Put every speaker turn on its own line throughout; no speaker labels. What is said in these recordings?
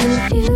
confused.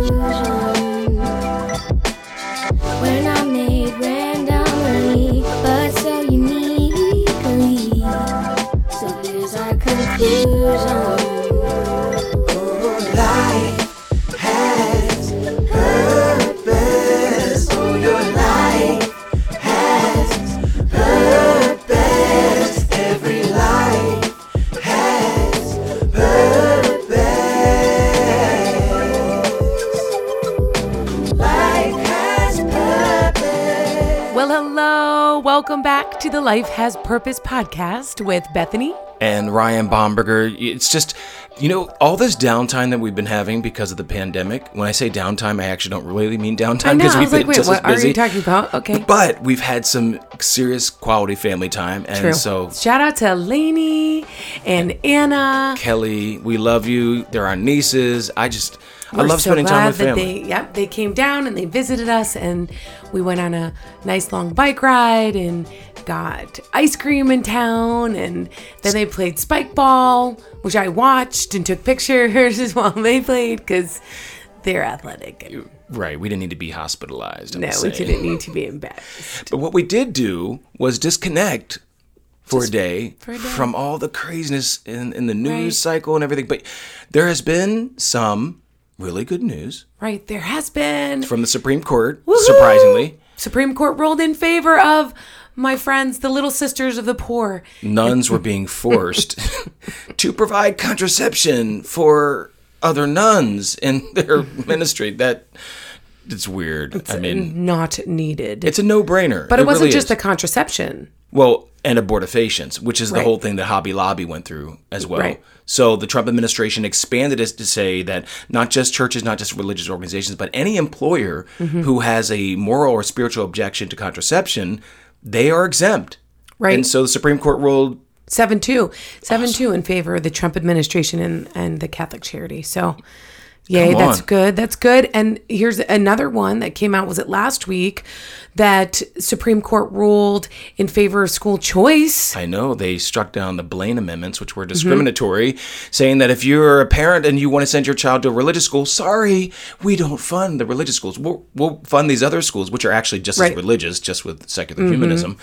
Life Has Purpose podcast with Bethany.
and Ryan Bomberger. It's just, you know, all this downtime that we've been having because of the pandemic. When I say downtime, I actually don't really mean downtime because we've
like,
been just as
what are you talking about? Okay.
But we've had some serious quality family time, and
True.
so
Shout out to Lainey and Anna.
Kelly, we love you. They're our nieces. I just, I
We're
love
so
spending time with
that
family.
They, yep, they came down and they visited us, and we went on a nice long bike ride and got ice cream in town, and then they played spike ball, which I watched and took pictures while they played because they're athletic. And
Right, we didn't need to be hospitalized. I'm
no, we didn't need to be embarrassed.
But what we did do was disconnect for a day
a day.
from all the craziness in, in the news
Right.
cycle and everything. But there has been some really good news
Right, there has been
from the Supreme Court,
Woohoo!
surprisingly.
Supreme Court ruled in favor of my friends, the little sisters of the poor.
Nuns were being forced to provide contraception for other nuns in their ministry. That it's weird. I mean,
Not needed.
it's a no-brainer.
but it, wasn't
really
just
is.
the contraception.
Well, and abortifacients, which is the whole thing that Hobby Lobby went through as well.
Right.
So the Trump administration expanded it to say that not just churches, not just religious organizations, but any employer
Mm-hmm.
who has a moral or spiritual objection to contraception, they are exempt.
Right.
And so the Supreme Court ruled
Seven two, seven two in favor of the Trump administration and and the Catholic charity. So, yay, that's good. That's good. And here's another one that came out. Was it last week that Supreme Court ruled in favor of school choice?
I know they struck down the Blaine amendments, which
Mm-hmm.
were discriminatory, saying that if you're a parent and you want to send your child to a religious school, sorry, we don't fund the religious schools. We'll, we'll fund these other schools, which are actually just
Right. Mm-hmm.
as religious, just with secular humanism.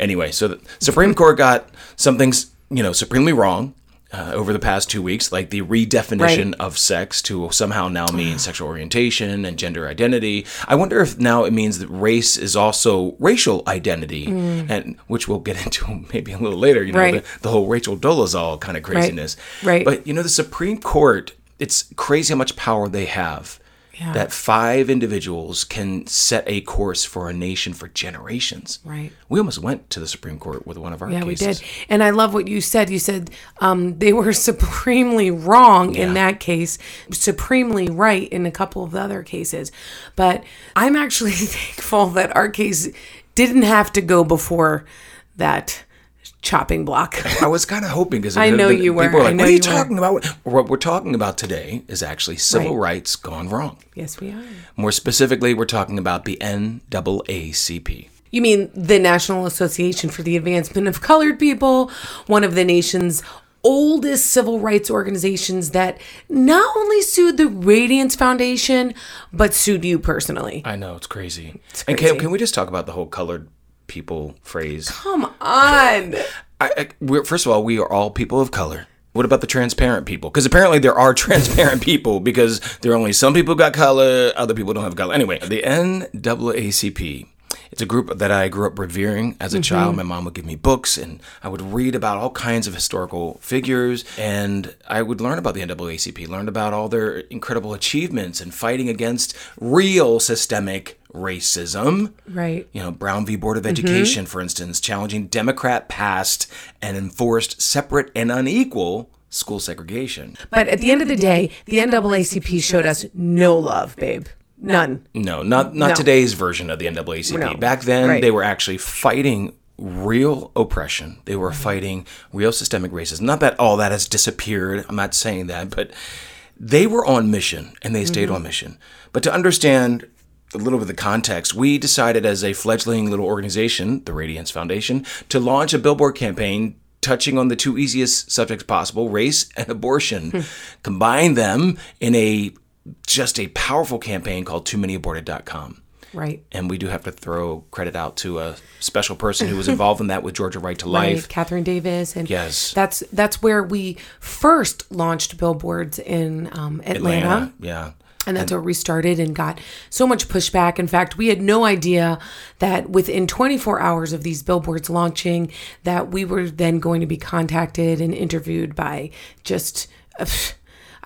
Anyway, so the Supreme Court got some things, you know, supremely wrong. Uh, over the past two weeks, like the redefinition
Right.
of sex to somehow now mean sexual orientation and gender identity. I wonder if now it means that race is also racial identity, and which we'll get into maybe a little later. You know,
Mm. Right.
the, the whole Rachel Dolezal kind of craziness.
Right.
But you know, the Supreme Court, it's crazy how much power they have.
Yeah.
That five individuals can set a course for a nation for generations.
Right.
We almost went to the Supreme Court with one of our
Yeah, we
cases.
did. And I love what you said. You said um, they were supremely wrong in that case, supremely right in a couple of the other cases. But I'm actually thankful that our case didn't have to go before that chopping block.
I was kind of hoping because
I know you were.
People were like, "What are you
you were."
talking about?" What we're talking about today is actually civil
Right.
rights gone wrong.
yes, we are.
More specifically, we're talking about the NAACP.
You mean the National Association for the Advancement of Colored People, one of the nation's oldest civil rights organizations that not only sued the Radiance Foundation, but sued you personally.
I know it's crazy.
crazy.
And can, can we just talk about the whole colored people phrase?
Come on.
I, I, we're, first of all, we are all people of color. What about the transparent people? Because apparently there are transparent people because there are only some people who got color, other people don't have color. Anyway, the NAACP. It's a group that I grew up revering as a child. Mm-hmm. My mom would give me books and I would read about all kinds of historical figures and I would learn about the NAACP, learn about all their incredible achievements and fighting against real systemic racism
Right.
you know, Brown v. Board of mm-hmm. Education, for instance, challenging Democrat passed and enforced separate and unequal school segregation.
But at the end of the day, the NAACP showed us no love, babe. None.
No, not not
No.
today's version of the NAACP.
No.
Back then,
Right.
they were actually fighting real oppression. They were fighting real systemic racism. Not that all that has disappeared. I'm not saying that, but they were on mission and they stayed mm-hmm. on mission. But to understand a little bit of the context, we decided as a fledgling little organization, the Radiance Foundation, to launch a billboard campaign touching on the two easiest subjects possible, race and abortion. Combine them in a just a powerful campaign called too many aborted.com.
Right.
And we do have to throw credit out to a special person who was involved in that with Georgia Right to
Right,
Life.
Catherine Davis, and
Yes.
that's that's where we first launched billboards in um, Atlanta.
Atlanta. Yeah.
And that's where we started and got so much pushback. In fact, we had no idea that within 24 hours of these billboards launching, that we were then going to be contacted and interviewed by just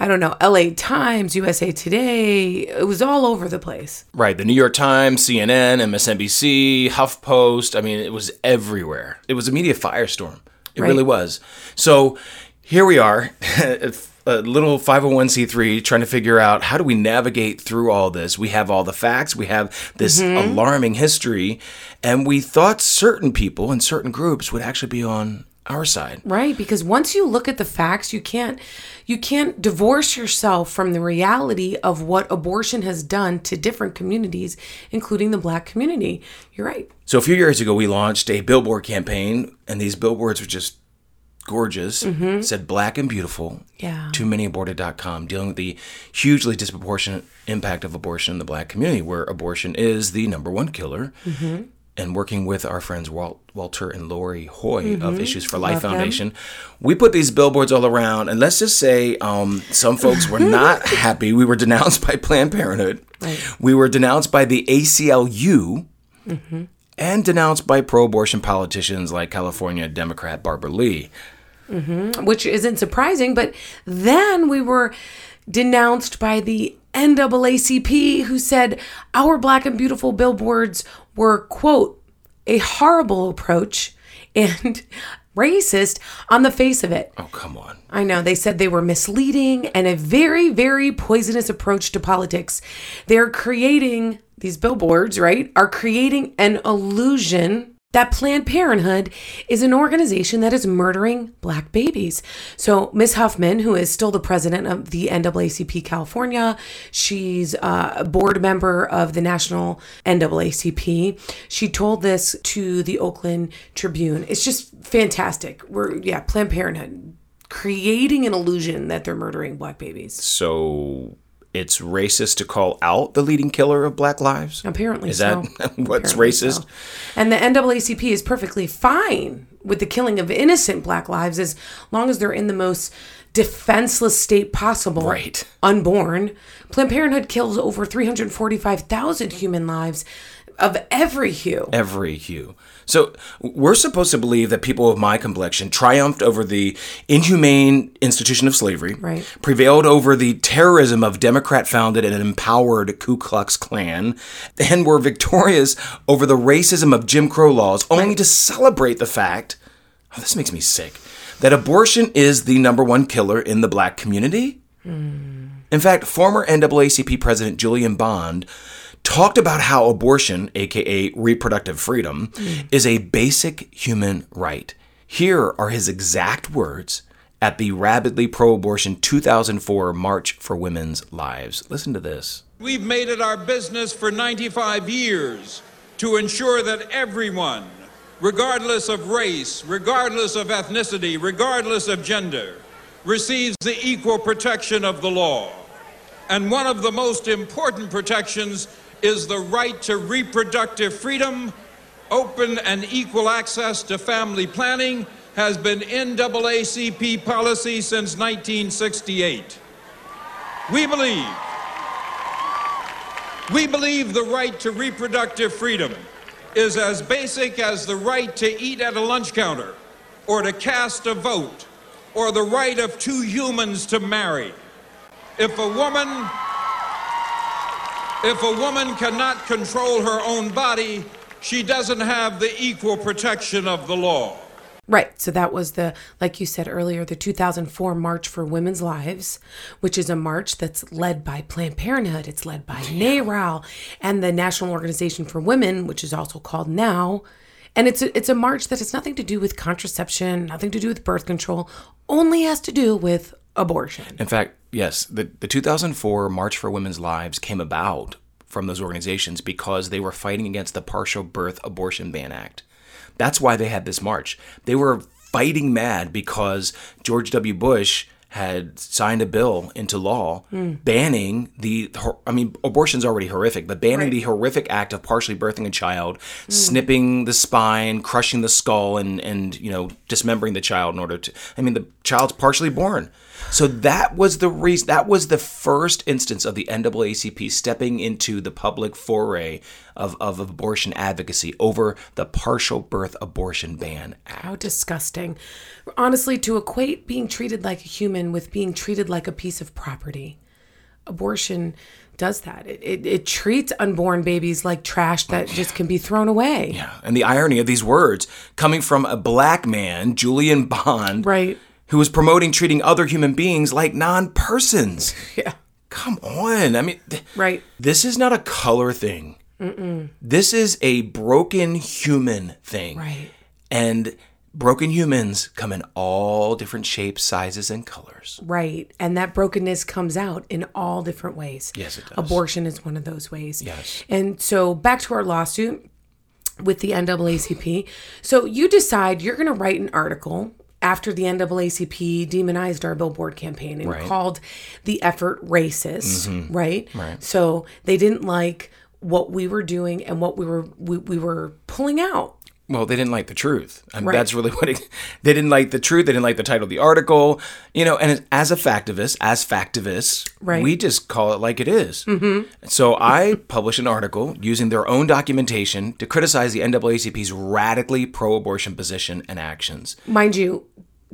I don't know, LA Times, USA Today. It was all over the place.
Right. The New York Times, CNN, MSNBC, HuffPost. I mean, it was everywhere. It was a media firestorm. It
Right.
really was. So here we are, a little 501c3 trying to figure out how do we navigate through all this. We have all the facts, we have this
Mm-hmm.
alarming history, and we thought certain people and certain groups would actually be on our side.
Right, because once you look at the facts, you can't you can't divorce yourself from the reality of what abortion has done to different communities, including the black community. You're right.
So a few years ago, we launched a billboard campaign, and these billboards were just gorgeous. Mm-hmm. Said black and beautiful.
Yeah.
Too many aborted.com, dealing with the hugely disproportionate impact of abortion in the black community, where abortion is the number one killer. Mm-hmm. And working with our friends Walt, Walter and Lori Hoye of mm-hmm. Issues for Life
Love.
Foundation, we put these billboards all around. And let's just say um, some folks were not happy. We were denounced by Planned Parenthood.
Right.
We were denounced by the ACLU and denounced by pro abortion politicians like California Democrat Barbara Lee. Mm-hmm.
which isn't surprising. But then we were denounced by the NAACP, who said our black and beautiful billboards were, quote, a horrible approach and racist on the face of it.
Oh, come on.
I know. They said they were misleading and a very, very poisonous approach to politics. They're creating these billboards, right? Are creating an illusion that Planned Parenthood is an organization that is murdering black babies. So, Ms. Huffman, who is still the president of the NAACP California, she's a board member of the National NAACP. She told this to the Oakland Tribune. It's just fantastic. We're, yeah, Planned Parenthood creating an illusion that they're murdering black babies.
So it's racist to call out the leading killer of black lives?
Apparently
Is
so.
that what's
Apparently
racist?
so. And the NAACP is perfectly fine with the killing of innocent black lives as long as they're in the most defenseless state possible.
Right.
Unborn. Planned Parenthood kills over 345,000 human lives of every hue.
Every hue. So we're supposed to believe that people of my complexion triumphed over the inhumane institution of slavery,
Right.
prevailed over the terrorism of Democrat founded and empowered Ku Klux Klan, and were victorious over the racism of Jim Crow laws, only to celebrate the fact oh, this makes me sick that abortion is the number one killer in the black community. Hmm. In fact, former NAACP President Julian Bond talked about how abortion, aka reproductive freedom, mm. is a basic human right. Here are his exact words at the rabidly pro abortion 2004 March for Women's Lives. Listen to this.
We've made it our business for 95 years to ensure that everyone, regardless of race, regardless of ethnicity, regardless of gender, receives the equal protection of the law. And one of the most important protections is the right to reproductive freedom. Open and equal access to family planning has been NAACP policy since 1968. We believe we believe the right to reproductive freedom is as basic as the right to eat at a lunch counter, or to cast a vote, or the right of two humans to marry. If a woman if a woman cannot control her own body, she doesn't have the equal protection of the law.
Right. So that was the, like you said earlier, the 2004 March for Women's Lives, which is a march that's led by Planned Parenthood. It's led by NARAL and the National Organization for Women, which is also called NOW. And it's a, it's a march that has nothing to do with contraception, nothing to do with birth control, only has to do with abortion.
In fact, yes, the, the 2004 March for Women's Lives came about from those organizations because they were fighting against the Partial Birth Abortion Ban Act. That's why they had this march. They were fighting mad because George W. Bush had signed a bill into law banning the I mean abortion's already horrific but banning
Right.
the horrific act of partially birthing a child snipping the spine crushing the skull and and you know dismembering the child in order to I mean the child's partially born So that was the reason. That was the first instance of the NAACP stepping into the public foray of, of abortion advocacy over the partial birth abortion ban act.
How disgusting. Honestly, to equate being treated like a human with being treated like a piece of property. Abortion does that. It, it, it treats unborn babies like trash that just can be thrown away.
Yeah, and the irony of these words coming from a black man, Julian Bond,
Right.
Who was promoting treating other human beings like non-persons.
Yeah.
Come on, I mean, th-
Right.
this is not a color thing. This is a broken human thing.
Right.
And broken humans come in all different shapes, sizes, and colors.
Right. And that brokenness comes out in all different ways.
Yes, it does.
Abortion is one of those ways.
Yes.
And so back to our lawsuit with the NAACP. So you decide you're going to write an article after the NAACP demonized our billboard campaign and
Right. Mm-hmm.
called the effort racist, right? Right. So they didn't like what we were doing and what we were we, we were pulling out.
Well, they didn't like the truth. And
Right.
that's really what it, they didn't like the truth. They didn't like the title of the article. You know, and as a factivist, as factivists,
Right.
we just call it like it is. Mm-hmm. So I published an article using their own documentation to criticize the NAACP's radically pro abortion position and actions.
mind you,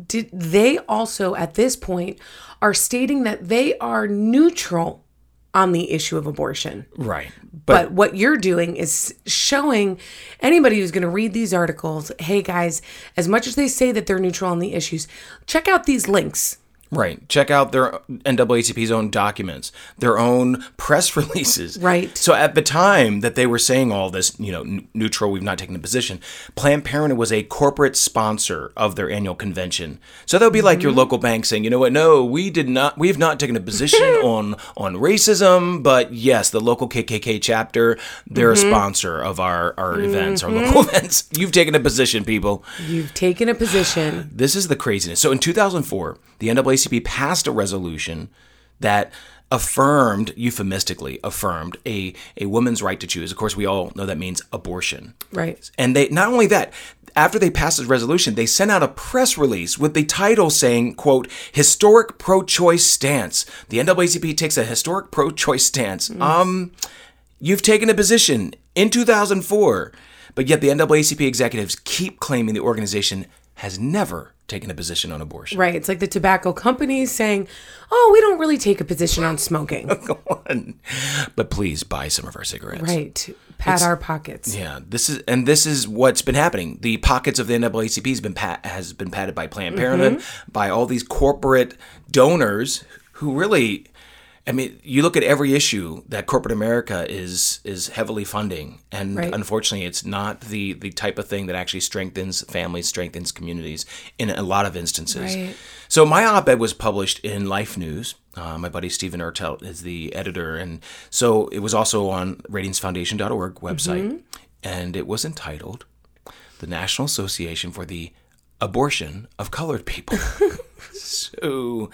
did they also at this point are stating that they are neutral on the issue of abortion.
Right.
But, what you're doing is showing anybody who's going to read these articles, hey guys, as much as they say that they're neutral on the issues, check out these links.
Right. Check out their NAACP's own documents, their own press releases.
Right.
So at the time that they were saying all this, you know, n- neutral, we've not taken a position, Planned Parenthood was a corporate sponsor of their annual convention. So that would be like your mm-hmm. local bank saying, you know what, no, we did not, we have not taken a position on on racism, but yes, the local KKK chapter, they're a mm-hmm. sponsor of our, our events, our local mm-hmm. events. You've taken a position, people.
You've taken a position.
This is the craziness. So in 2004, the NAACP passed a resolution that affirmed, euphemistically affirmed, a, a woman's right to choose. Of course, we all know that means abortion.
Right.
And they not only that, after they passed this resolution, they sent out a press release with the title saying, quote, historic pro-choice stance. The NAACP takes a historic pro-choice stance. Um, you've taken a position in 2004, but yet the NAACP executives keep claiming the organization has never taken a position on abortion.
Right. It's like the tobacco companies saying, oh, we don't really take a position on smoking.
Go on. But please buy some of our cigarettes.
right. Pat our pockets.
Yeah, this is and this is what's been happening. The pockets of the NAACP has been pat, has been patted by Planned Parenthood, mm-hmm. by all these corporate donors who really, I mean, you look at every issue that corporate America is is heavily funding, and
Right.
unfortunately, it's not the the type of thing that actually strengthens families, strengthens communities in a lot of instances.
Right.
So my op-ed was published in Life News. Uh, my buddy Steven Ertelt is the editor, and so it was also on radiancefoundation.org website, and it was entitled "The National Association for the Abortion of Colored People." so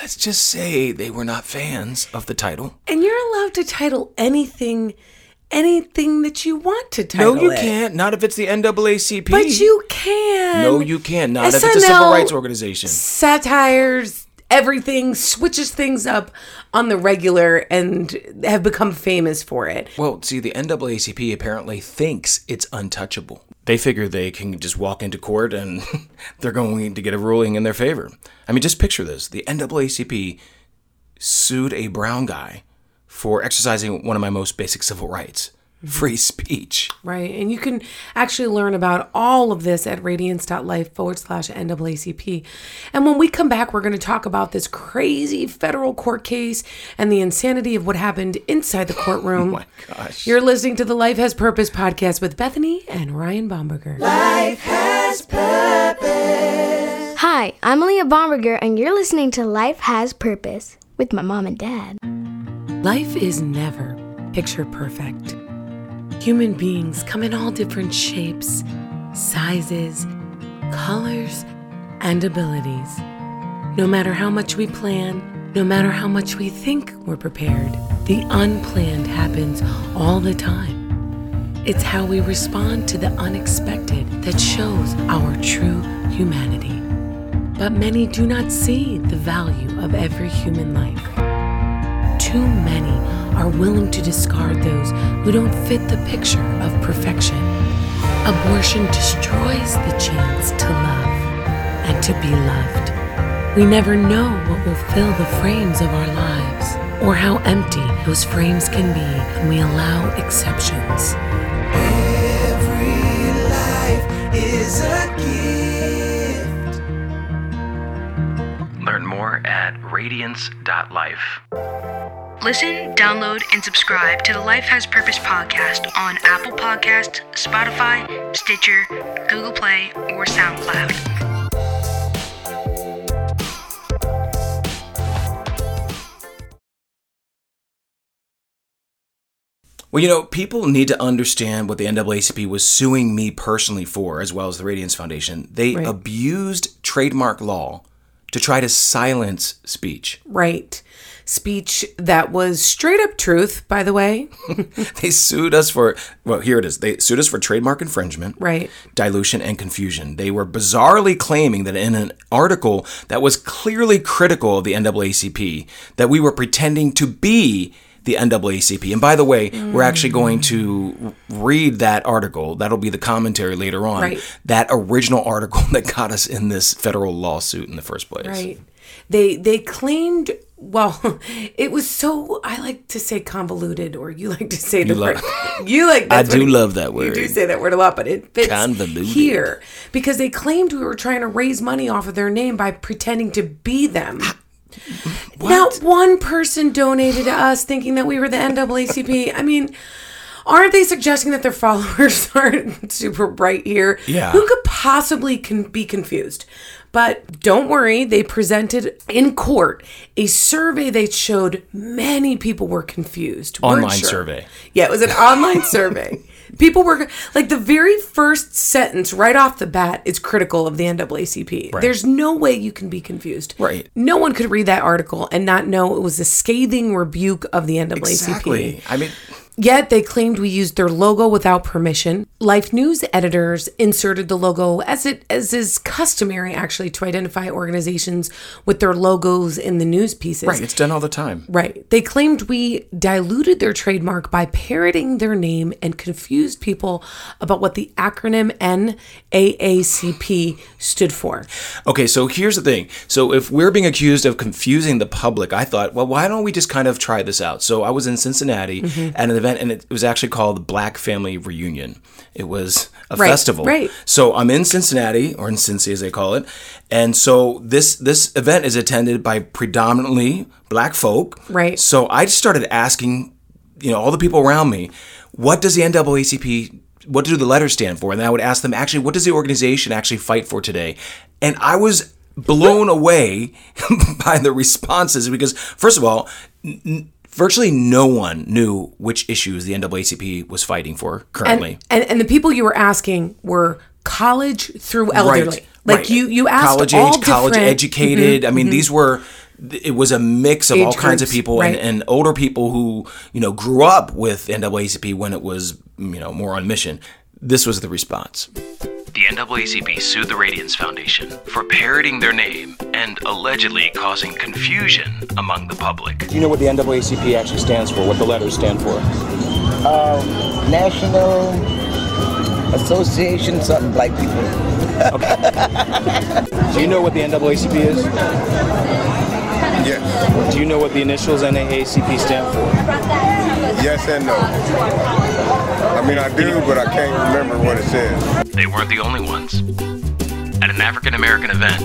let's just say they were not fans of the title.
And you're allowed to title anything, anything that you want to title
No, you
it.
can't. Not if it's the NAACP.
But you can.
No, you can't. Not if it's a civil rights organization.
Satires, everything switches things up on the regular and have become famous for it.
Well, see, the NAACP apparently thinks it's untouchable. They figure they can just walk into court and they're going to get a ruling in their favor. I mean, just picture this. The NAACP sued a brown guy for exercising one of my most basic civil rights free speech.
Right. And you can actually learn about all of this at radiance.life forward slash NAACP. And when we come back, we're going to talk about this crazy federal court case and the insanity of what happened inside the courtroom.
Oh my gosh.
You're listening to the Life Has Purpose podcast with Bethany and Ryan Bomberger. Life has purpose.
Hi, I'm Leah Bomberger, and you're listening to Life Has Purpose with my mom and dad.
Life is never picture perfect. Human beings come in all different shapes, sizes, colors, and abilities. No matter how much we plan, no matter how much we think we're prepared, the unplanned happens all the time. It's how we respond to the unexpected that shows our true humanity. But many do not see the value of every human life. Too many are willing to discard those who don't fit the picture of perfection. Abortion destroys the chance to love and to be loved. We never know what will fill the frames of our lives or how empty those frames can be when we allow exceptions.
Every life is a gift.
Learn more at radiance.life.
Listen, download, and subscribe to the Life Has Purpose podcast on Apple Podcasts, Spotify, Stitcher, Google Play, or SoundCloud.
Well, you know, people need to understand what the NAACP was suing me personally for, as well as the Radiance Foundation. They
Right.
abused trademark law to try to silence speech.
Right. Speech that was straight up truth, by the way.
They sued us for, well, here it is. They sued us for trademark infringement,
Right.
dilution, and confusion. They were bizarrely claiming that in an article that was clearly critical of the NAACP, that we were pretending to be the NAACP. And by the way, we're actually going to read that article. That'll be the commentary later on.
Right.
That original article that got us in this federal lawsuit in the first place.
Right. They they claimed well, it was so I like to say convoluted or you like to say the
You
word.
love-
you like
I do
what-
love that word.
You do say that word a lot, but it fits
Convoluted.
here because they claimed we were trying to raise money off of their name by pretending to be them. Ah, what? Not one person donated to us thinking that we were the NAACP. I mean, aren't they suggesting that their followers aren't super bright here?
Yeah.
Who could possibly can be confused? But don't worry, they presented in court a survey that showed many people were confused.
Online survey.
Yeah, it was an online survey. People were like the very first sentence right off the bat is critical of the NAACP. There's no way you can be confused.
Right.
No one could read that article and not know it was a scathing rebuke of the NAACP.
Exactly. I mean,
Yet they claimed we used their logo without permission. Life News editors inserted the logo as it as is customary actually to identify organizations with their logos in the news pieces.
right, it's done all the time.
Right. They claimed we diluted their trademark by parroting their name and confused people about what the acronym NAACP stood for.
Okay, so here's the thing. So if we're being accused of confusing the public, I thought, well, why don't we just kind of try this out? So I was in Cincinnati
Mm-hmm.
at an event, and it was actually called the Black Family Reunion. It was a
Right,
festival.
right.
So I'm in Cincinnati, or in Cincy as they call it, and so this this event is attended by predominantly black folk.
Right.
So I just started asking, you know, all the people around me, what does the NAACP what do the letters stand for? And I would ask them, actually, what does the organization actually fight for today? And I was blown away by the responses because, first of all, n- virtually no one knew which issues the NAACP was fighting for currently.
And, and and the people you were asking were college through elderly. Like
right.
you you asked
college
all
age, college
different- Mm-hmm.
educated. I mean, these were. It was a mix of
Age
all kinds of people
right.
and, and older people who you know grew up with NAACP when it was you know more on mission. This was the response. The NAACP sued the Radiance Foundation for parroting their name and allegedly causing confusion among the public. Do you know what the NAACP actually stands for? What the letters stand for?
Um, National Association something black people. Okay.
Do you know what the NAACP is?
Yes.
Do you know what the initials NAACP stand for?
Yes and no. I mean, I do, but I can't remember what it says.
They weren't the only ones. At an African American event,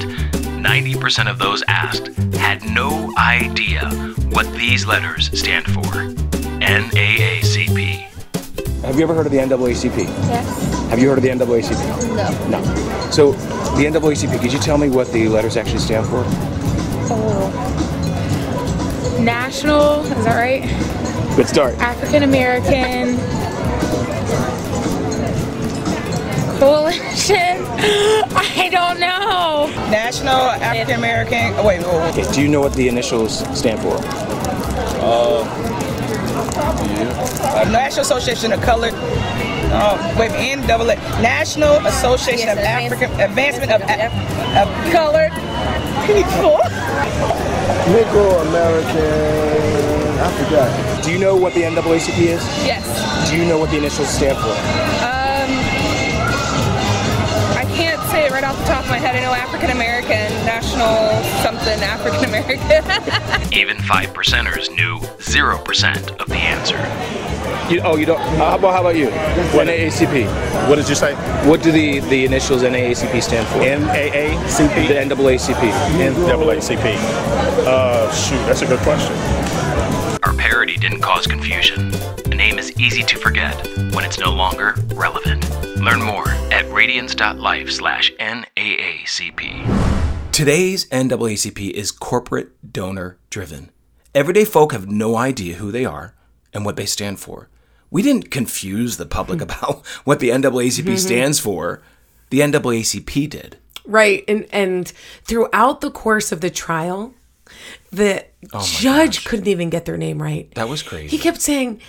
90% of those asked had no idea what these letters stand for NAACP. Have you ever heard of the NAACP?
Yes.
Have you heard of the NAACP?
No.
No. So, the NAACP, could you tell me what the letters actually stand for? Oh.
National, is that right?
Good start.
African American Coalition. I don't know.
National African American. Oh, wait, wait, wait.
Okay, do you know what the initials stand for?
Uh, National Association of Colored. Uh, wait, N double A. National Association of African Advancement of, of
Colored
people.
Negro American. I forgot.
Do you know what the NAACP is?
Yes.
Do you know what the initials stand for?
Um, I can't say it right off the top of my head. I know African American, National something African American.
Even five percenters knew 0% of the answer.
You, oh, you don't. Uh, how about how about you? What, NAACP.
What did you say?
What do the the initials NAACP stand for?
NAACP.
The NAACP.
NAACP. Uh, shoot, that's a good question.
Our parody didn't cause confusion. A name is easy to forget when it's no longer relevant. Learn more at radiance.life slash NAACP.
Today's NAACP is corporate donor driven. Everyday folk have no idea who they are and what they stand for. We didn't confuse the public about what the NAACP
Mhm.
stands for. The NAACP did.
Right. And and throughout the course of the trial, the
Oh
judge couldn't even get their name right.
That was crazy.
He kept saying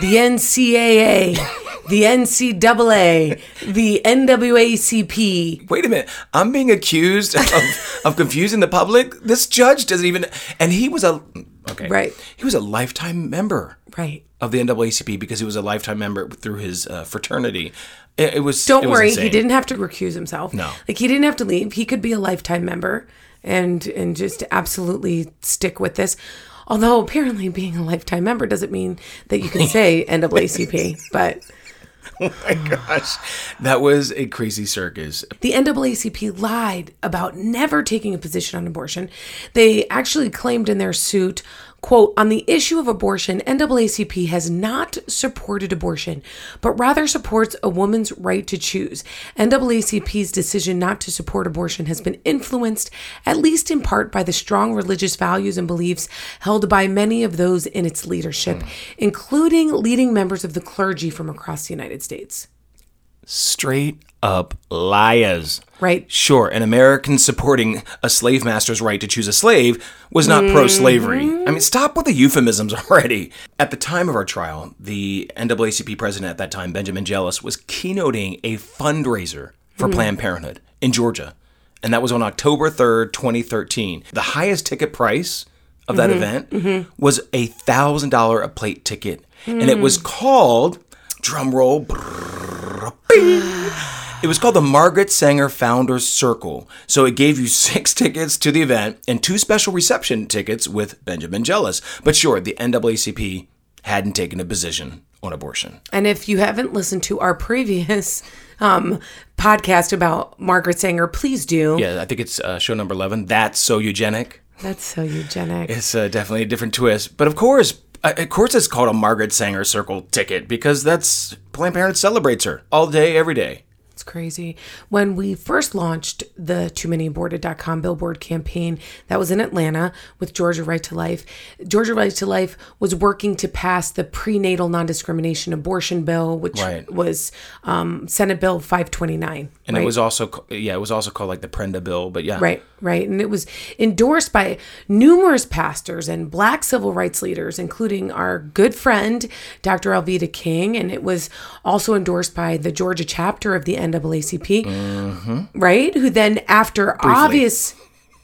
the NCAA, the NCAA, the NWACP.
Wait a minute. I'm being accused of, of confusing the public. This judge doesn't even. And he was a. Okay.
Right.
He was a lifetime member
Right.
of the NAACP because he was a lifetime member through his uh, fraternity. It, it was.
Don't
it
worry,
insane.
he didn't have to recuse himself.
No.
Like he didn't have to leave. He could be a lifetime member and and just absolutely stick with this. Although apparently being a lifetime member doesn't mean that you can say NAACP, but
Oh my gosh. That was a crazy circus.
The NAACP lied about never taking a position on abortion. They actually claimed in their suit, quote, on the issue of abortion, NAACP has not supported abortion, but rather supports a woman's right to choose. NAACP's decision not to support abortion has been influenced, at least in part, by the strong religious values and beliefs held by many of those in its leadership, including leading members of the clergy from across the United States.
Straight up liars.
Right.
Sure, an American supporting a slave master's right to choose a slave was not pro slavery. I mean, stop with the euphemisms already. At the time of our trial, the NAACP president at that time, Benjamin Jealous, was keynoting a fundraiser for
Mhm.
Planned Parenthood in Georgia. And that was on October 3rd, 2013. The highest ticket price of that
Mhm,
event
mhm.
was a $1,000 a plate ticket. And it
Mm.
was called, drum roll, it was called the Margaret Sanger Founders Circle. So it gave you six tickets to the event and two special reception tickets with Benjamin Jealous. But sure, the NAACP hadn't taken a position on abortion.
And if you haven't listened to our previous um, podcast about Margaret Sanger, please do.
Yeah, I think it's uh, show number 11. That's so eugenic.
That's so eugenic.
It's uh, definitely a different twist. But of course, of course, it's called a Margaret Sanger Circle ticket because that's Planned Parenthood celebrates her all day, every day.
It's crazy. When we first launched the Too Many Aborted.com billboard campaign, that was in Atlanta with Georgia Right to Life. Georgia Right to Life was working to pass the prenatal non discrimination abortion bill, which
Right.
was um, Senate Bill 529.
And
right?
it was also, yeah, it was also called like the Prenda Bill. But yeah,
Right, right. And it was endorsed by numerous pastors and black civil rights leaders, including our good friend, Dr. Alveda King. And it was also endorsed by the Georgia chapter of the NAACP,
Mhm.
right? Who then, after
Briefly.
obvious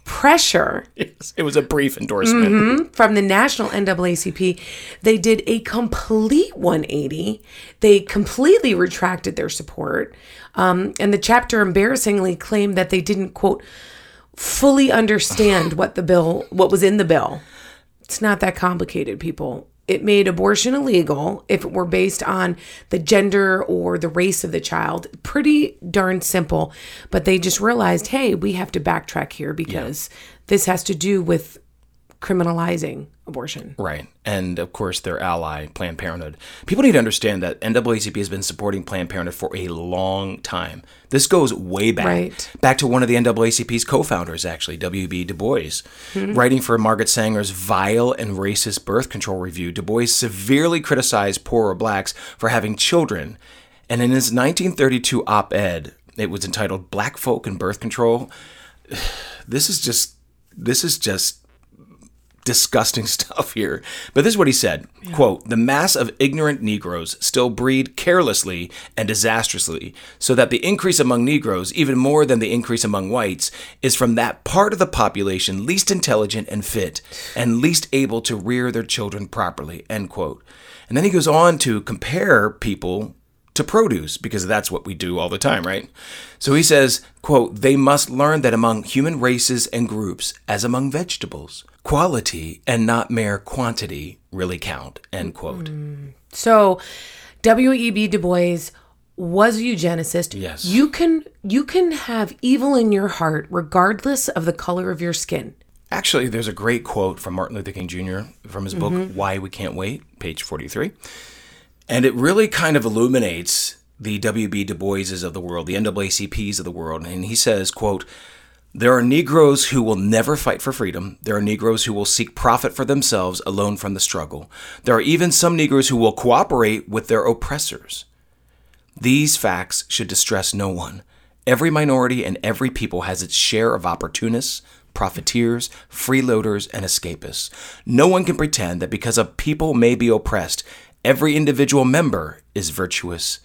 pressure
Yes, it was a brief endorsement.
Mhm. from the national NAACP, they did a complete 180. They completely retracted their support. Um, and the chapter embarrassingly claimed that they didn't, quote, fully understand what the bill, what was in the bill. It's not that complicated, people. It made abortion illegal if it were based on the gender or the race of the child. Pretty darn simple. But they just realized, hey, we have to backtrack here because this has to do with criminalizing abortion.
Right. And of course, their ally, Planned Parenthood. People need to understand that NAACP has been supporting Planned Parenthood for a long time. This goes way back.
Right.
Back to one of the NAACP's co founders, actually, W.B. Du Bois.
Mhm.
Writing for Margaret Sanger's vile and racist birth control review, Du Bois severely criticized poorer blacks for having children. And in his 1932 op ed, it was entitled Black Folk and Birth Control. This is just, this is just disgusting stuff here. But this is what he said quote, the mass of ignorant Negroes still breed carelessly and disastrously, so that the increase among Negroes, even more than the increase among whites, is from that part of the population least intelligent and fit, and least able to rear their children properly, end quote. And then he goes on to compare people to produce because that's what we do all the time, right? So he says, quote, they must learn that among human races and groups, as among vegetables, quality and not mere quantity really count, end quote.
So, W.E.B. Du Bois was a eugenicist.
Yes.
You can you can have evil in your heart regardless of the color of your skin.
Actually, there's a great quote from Martin Luther King Jr. from his book
Mhm.
Why We Can't Wait, page 43. And it really kind of illuminates the W.B. Du Boises of the world, the NAACPs of the world. And he says, quote, there are Negroes who will never fight for freedom. There are Negroes who will seek profit for themselves alone from the struggle. There are even some Negroes who will cooperate with their oppressors. These facts should distress no one. Every minority and every people has its share of opportunists, profiteers, freeloaders, and escapists. No one can pretend that because a people may be oppressed, every individual member is virtuous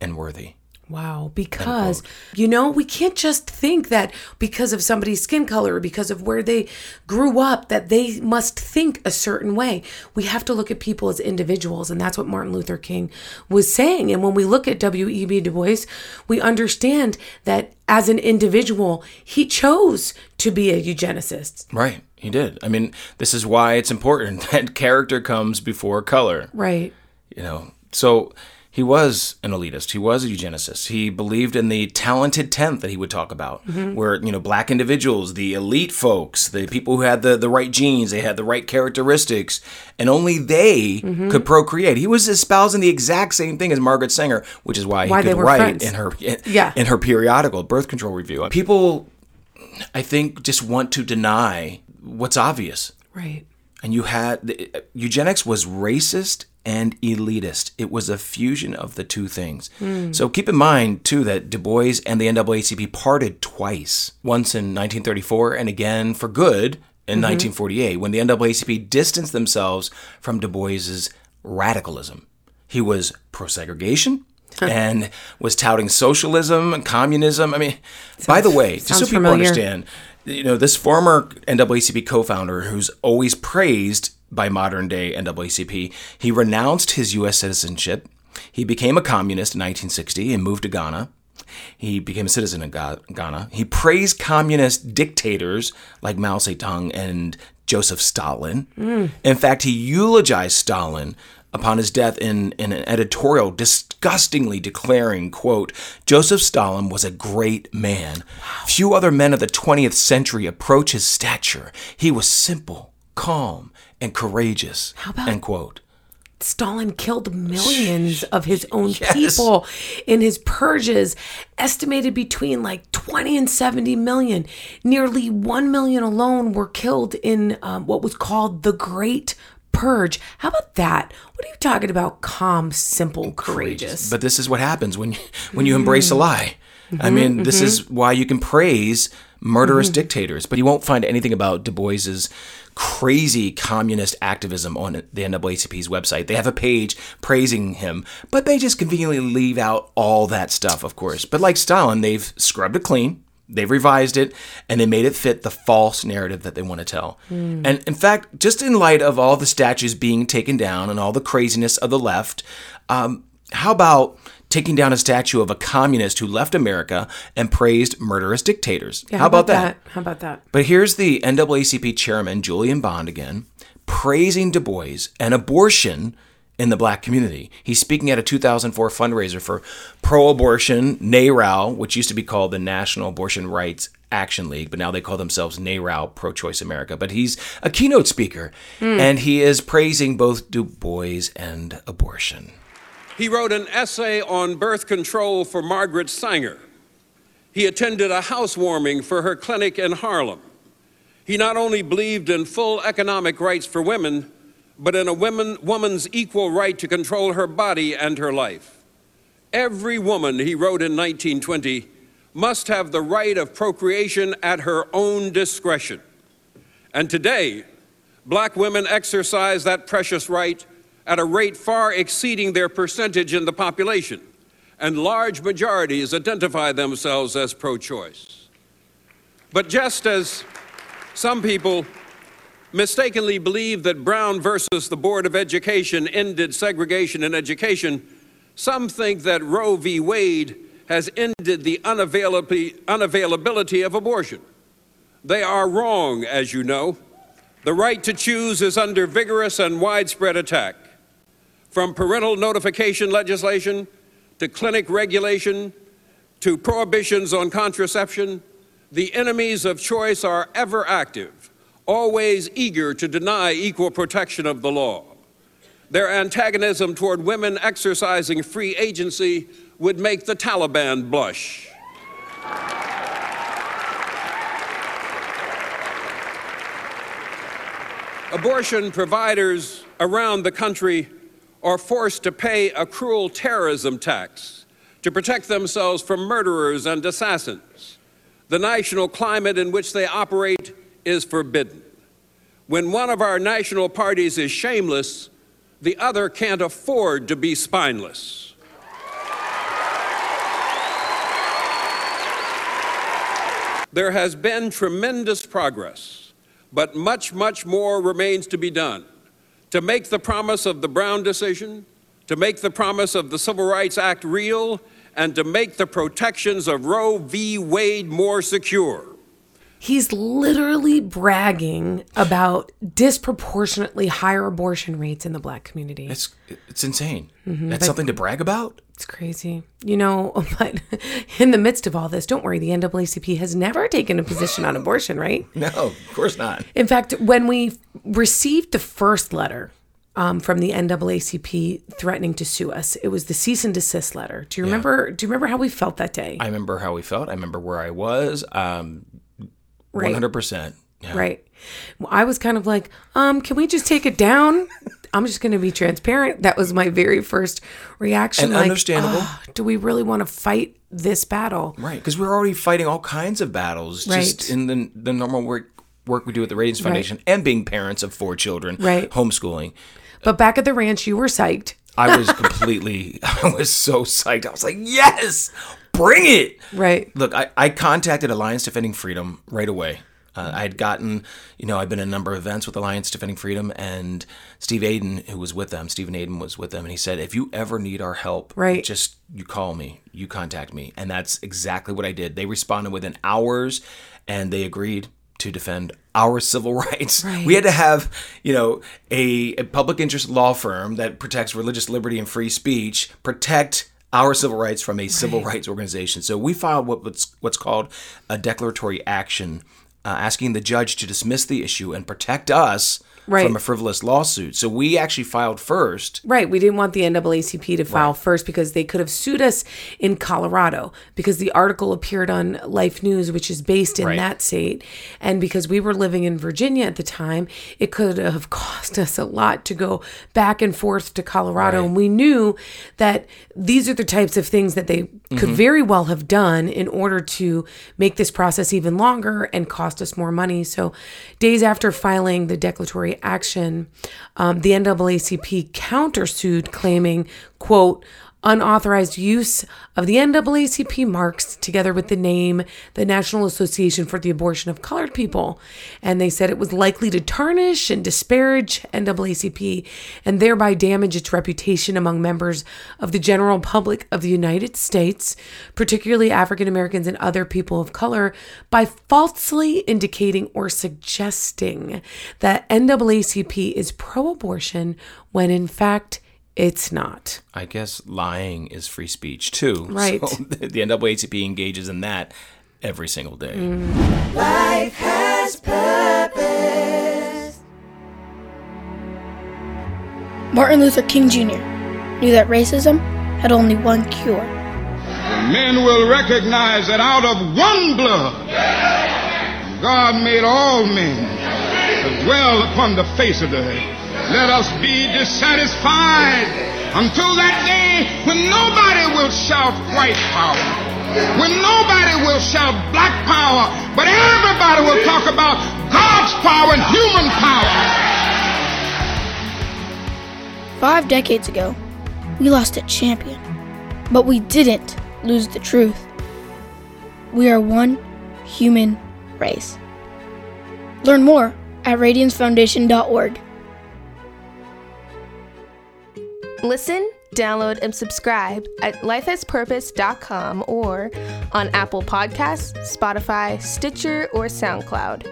and worthy.
Wow, because you know, we can't just think that because of somebody's skin color or because of where they grew up that they must think a certain way. We have to look at people as individuals and that's what Martin Luther King was saying. And when we look at W.E.B. Du Bois, we understand that as an individual, he chose to be a eugenicist.
Right, he did. I mean, this is why it's important that character comes before color.
Right.
You know, so he was an elitist. He was a eugenicist. He believed in the talented tenth that he would talk about,
Mhm.
where you know black individuals, the elite folks, the people who had the the right genes, they had the right characteristics, and only they
Mhm.
could procreate. He was espousing the exact same thing as Margaret Sanger, which is why he
Why
could write
friends.
in her in,
Yeah.
in her periodical Birth Control Review. People, I think, just want to deny what's obvious
Right.
And you had the, eugenics was racist and elitist. It was a fusion of the two things.
Hmm.
So keep in mind too that Du Bois and the NAACP parted twice. Once in 1934 and again for good in
Mhm.
1948 when the NAACP distanced themselves from Du Bois's radicalism. He was pro-segregation and was touting socialism and communism. I mean, by the way, just so
sounds
people
familiar.
understand, you know, this former NAACP co-founder who's always praised by modern day NAACP, he renounced his U.S. citizenship. He became a communist in 1960 and moved to Ghana. He became a citizen of Ghana. He praised communist dictators like Mao Zedong and Joseph Stalin.
Mm.
In fact, he eulogized Stalin upon his death in, in an editorial disgustingly declaring, quote, Joseph Stalin was a great man. Few other men of the 20th century approach his stature. He was simple, calm, and courageous. How
about-
end quote.
Stalin killed millions of his own people in his purges, estimated between like 20 and 70 million. Nearly 1 million alone were killed in um, what was called the Great Purge. How about that? What are you talking about? Calm, simple, courageous.
But this is what happens when you, when you embrace a lie. I
Mhm,
mean, this
mhm.
is why you can praise murderous
Mhm.
dictators, but you won't find anything about Du Bois's crazy communist activism on the NAACP's website. They have a page praising him, but they just conveniently leave out all that stuff, of course. But like Stalin, they've scrubbed it clean. They've revised it and they made it fit the false narrative that they want to tell.
Hmm.
And in fact, just in light of all the statues being taken down and all the craziness of the left, um, how about taking down a statue of a communist who left America and praised murderous dictators?
Yeah,
how, about, that?
How about that?
But here's the NAACP chairman, Julian Bond, again, praising Du Bois and abortion in the black community. He's speaking at a 2004 fundraiser for pro abortion, NARAL, which used to be called the National Abortion Rights Action League, but now they call themselves NARAL Pro Choice America. But he's a keynote speaker,
Hmm.
and he is praising both Du Bois and abortion.
He wrote an essay on birth control for Margaret Sanger. He attended a housewarming for her clinic in Harlem. He not only believed in full economic rights for women, but in a woman, woman's equal right to control her body and her life. Every woman, he wrote in 1920, must have the right of procreation at her own discretion. And today, black women exercise that precious right at a rate far exceeding their percentage in the population, and large majorities identify themselves as pro choice. But just as some people mistakenly believe that Brown versus the Board of Education ended segregation in education, some think that Roe v. Wade has ended the unavailability of abortion. They are wrong, as you know. The right to choose is under vigorous and widespread attack. From parental notification legislation to clinic regulation to prohibitions on contraception, the enemies of choice are ever active, always eager to deny equal protection of the law. Their antagonism toward women exercising free agency would make the Taliban blush. Abortion providers around the country are forced to pay a cruel terrorism tax to protect themselves from murderers and assassins. The national climate in which they operate is forbidden. When one of our national parties is shameless, the other can't afford to be spineless. There has been tremendous progress, but much, much more remains to be done to make the promise of the Brown decision, to make the promise of the Civil Rights Act real, and to make the protections of Roe v. Wade more secure.
He's literally bragging about disproportionately higher abortion rates in the black community.
It's it's insane.
Mhm,
That's something to brag about.
It's crazy. You know, but in the midst of all this, don't worry, the NAACP has never taken a position on abortion, right?
No, of course not.
In fact, when we received the first letter um, from the NAACP threatening to sue us, it was the cease and desist letter. Do you remember? Do you remember how we felt that day?
I remember how we felt. I remember where I was. Um,
Right.
one hundred percent.
Right. I was kind of like, um, can we just take it down? I'm just going to be transparent. That was my very first reaction.
And
like,
understandable.
"Ah, do we really want to fight this battle?
Right, because we're already fighting all kinds of battles just in the the normal work work we do at the Radiance
Right.
Foundation and being parents of four children,
Right.
homeschooling.
But back at the ranch, you were psyched.
I was completely, I was so psyched. I was like, yes, bring it.
Right.
Look, I, I contacted Alliance Defending Freedom right away. Uh, I had gotten, you know, I've been in a number of events with Alliance Defending Freedom, and Steve Aden, who was with them, Stephen Aden was with them, and he said, if you ever need our help,
Right.
just you call me, you contact me, and that's exactly what I did. They responded within hours, and they agreed to defend our civil rights.
Right.
We had to have, you know, a, a public interest law firm that protects religious liberty and free speech protect our civil rights from a civil rights organization. So we filed what, what's what's called a declaratory action, uh, asking the judge to dismiss the issue and protect us
Right.
from a frivolous lawsuit. So we actually filed first.
Right. We didn't want the NAACP to file
Right.
first because they could have sued us in Colorado because the article appeared on Life News, which is based in
Right.
that state. And because we were living in Virginia at the time, it could have cost us a lot to go back and forth to Colorado.
Right.
And we knew that these are the types of things that they could
Mhm.
very well have done in order to make this process even longer and cost us more money. So, days after filing the declaratory action, um, the NAACP countersued, claiming, "quote." Unauthorized use of the NAACP marks together with the name, the National Association for the Abortion of Colored People. And they said it was likely to tarnish and disparage NAACP and thereby damage its reputation among members of the general public of the United States, particularly African Americans and other people of color, by falsely indicating or suggesting that NAACP is pro abortion when in fact it's not.
I guess lying is free speech too.
Right.
So the, the NAACP engages in that every single day. Mm.
Life has purpose.
Martin Luther King Jr. knew that racism had only one cure.
Men will recognize that out of one blood, God made all men to dwell upon the face of the earth. Let us be dissatisfied until that day when nobody will shout white power, when nobody will shout black power, but everybody will talk about God's power and human power.
Five decades ago, we lost a champion, but we didn't lose the truth. We are one human race. Learn more at radiancefoundation.org.
Listen, download, and subscribe at lifehaspurpose.com or on Apple Podcasts, Spotify, Stitcher, or SoundCloud.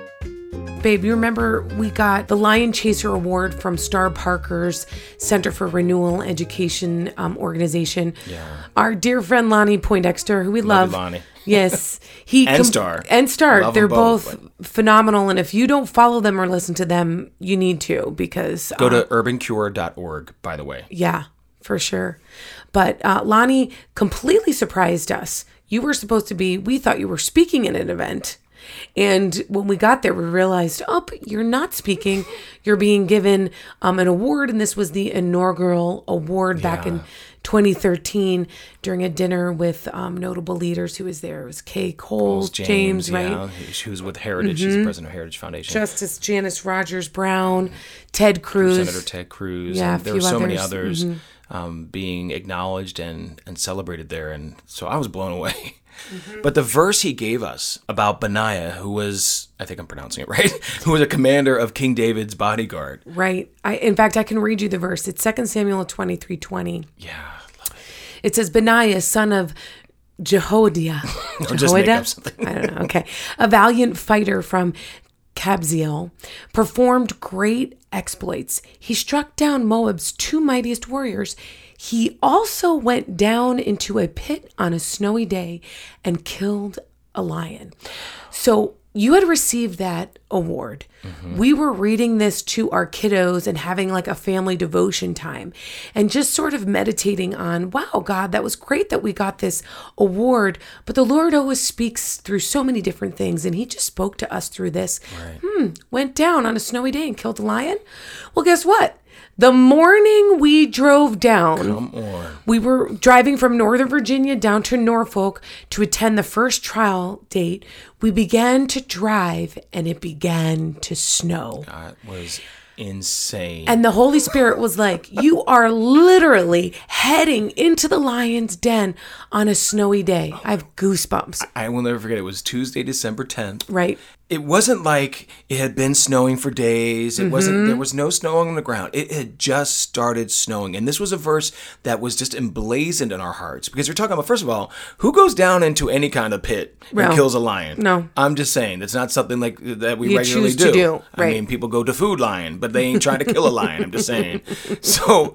Babe, you remember we got the Lion Chaser Award from Star Parker's Center for Renewal Education um, organization.
Yeah.
Our dear friend Lonnie Poindexter, who we
Love
love.
Lonnie.
Yes, he
And Star.
and Star.
Love
They're
both,
both, phenomenal, and if you don't follow them or listen to them, you need to because
Go
uh,
to urbancure.org, by the way.
yeah, for sure. But uh, Lonnie completely surprised us. You were supposed to be, we thought you were speaking at an event. And when we got there, we realized, oh, you're not speaking. You're being given um, an award. And this was the inaugural award back in 2013 during a dinner with um, notable leaders who was there. It was Kay Cole, James, right?
yeah, was with Heritage. She's the
Mhm.
president of Heritage Foundation.
Justice Janice Rogers Brown, Ted Cruz.
Senator Ted Cruz.
Yeah,
there were so many
others.
others
Mhm.
um, being acknowledged and, and celebrated there. And so I was blown away.
Mm-hmm.
But the verse he gave us about Benaiah, who was, I think I'm pronouncing it right, who was a commander of King David's bodyguard.
Right. I in fact I can read you the verse. It's 2 Samuel 23 20.
Yeah,
It says Benaiah, son of Jehoiada.
Or just make up something.
I don't know. Okay. A valiant fighter from Kabzeel performed great exploits. He struck down Moab's two mightiest warriors. He also went down into a pit on a snowy day and killed a lion. So you had received that award. We were reading this to our kiddos and having like a family devotion time and just sort of meditating on, wow, God, that was great that we got this award. But the Lord always speaks through so many different things. And He just spoke to us through this. Hmm, went down on a snowy day and killed a lion. Well, guess what? The morning we drove down,
Come on.
we were driving from Northern Virginia down to Norfolk to attend the first trial date. We began to drive and it began to snow.
That was insane.
And the Holy Spirit was like, You are literally heading into the lion's den on a snowy day. I have goosebumps.
I will never forget. It was Tuesday, December 10th.
Right.
It wasn't like it had been snowing for days. It wasn't,
Mhm.
there was no snow on the ground. It had just started snowing. And this was a verse that was just emblazoned in our hearts because you're talking about, first of all, who goes down into any kind of pit and
Well,
kills a lion?
no.
I'm just saying, it's not something like that we
You
regularly
to do,
I mean, people go to Food Lion, but they ain't trying to kill a lion. I'm just saying. So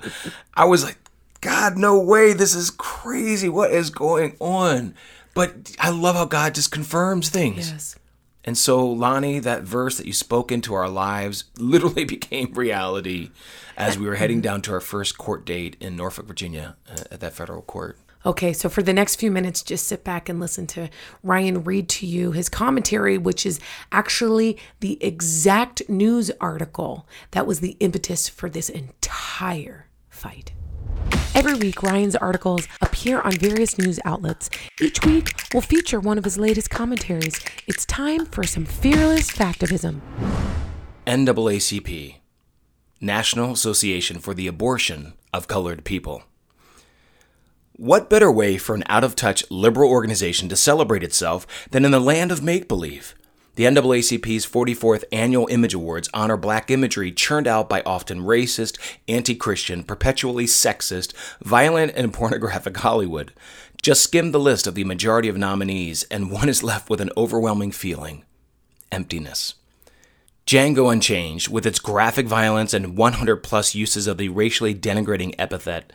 I was like, God, no way. This is crazy. What is going on? But I love how God just confirms things.
Yes.
And so, Lonnie, that verse that you spoke into our lives literally became reality as we were heading down to our first court date in Norfolk, Virginia, uh, at that federal court.
Okay, so for the next few minutes, just sit back and listen to Ryan read to you his commentary, which is actually the exact news article that was the impetus for this entire fight. Every week, Ryan's articles appear on various news outlets. Each week, will feature one of his latest commentaries. It's time for some fearless factivism.
NAACP, National Association for the Abortion of Colored People. What better way for an out of touch liberal organization to celebrate itself than in the land of make believe? The NAACP's 44th Annual Image Awards honor black imagery churned out by often racist, anti Christian, perpetually sexist, violent, and pornographic Hollywood. Just skim the list of the majority of nominees, and one is left with an overwhelming feeling emptiness. Django Unchained, with its graphic violence and 100 plus uses of the racially denigrating epithet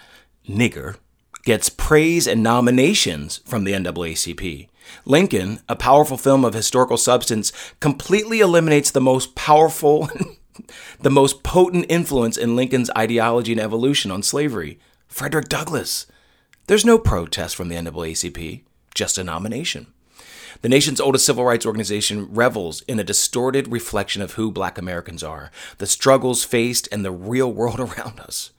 nigger, gets praise and nominations from the NAACP. Lincoln, a powerful film of historical substance, completely eliminates the most powerful, the most potent influence in Lincoln's ideology and evolution on slavery Frederick Douglass. There's no protest from the NAACP, just a nomination. The nation's oldest civil rights organization revels in a distorted reflection of who black Americans are, the struggles faced, and the real world around us.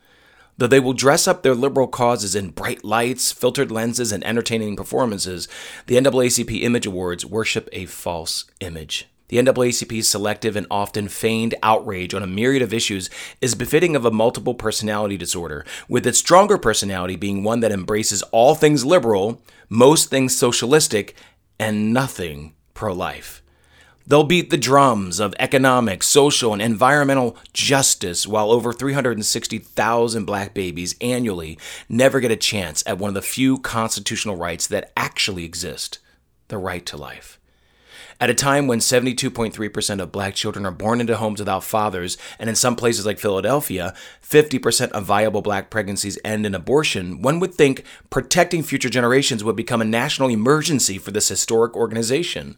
Though they will dress up their liberal causes in bright lights, filtered lenses, and entertaining performances, the NAACP Image Awards worship a false image. The NAACP's selective and often feigned outrage on a myriad of issues is befitting of a multiple personality disorder, with its stronger personality being one that embraces all things liberal, most things socialistic, and nothing pro life. They'll beat the drums of economic, social, and environmental justice while over 360,000 black babies annually never get a chance at one of the few constitutional rights that actually exist the right to life. At a time when 72.3% of black children are born into homes without fathers, and in some places like Philadelphia, 50% of viable black pregnancies end in abortion, one would think protecting future generations would become a national emergency for this historic organization.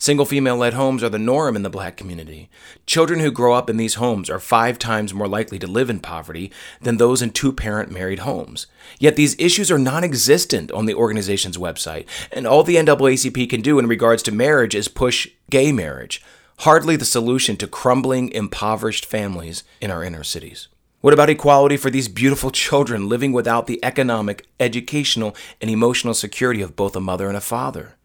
Single female led homes are the norm in the black community. Children who grow up in these homes are five times more likely to live in poverty than those in two parent married homes. Yet these issues are non existent on the organization's website, and all the NAACP can do in regards to marriage is push gay marriage, hardly the solution to crumbling, impoverished families in our inner cities. What about equality for these beautiful children living without the economic, educational, and emotional security of both a mother and a father?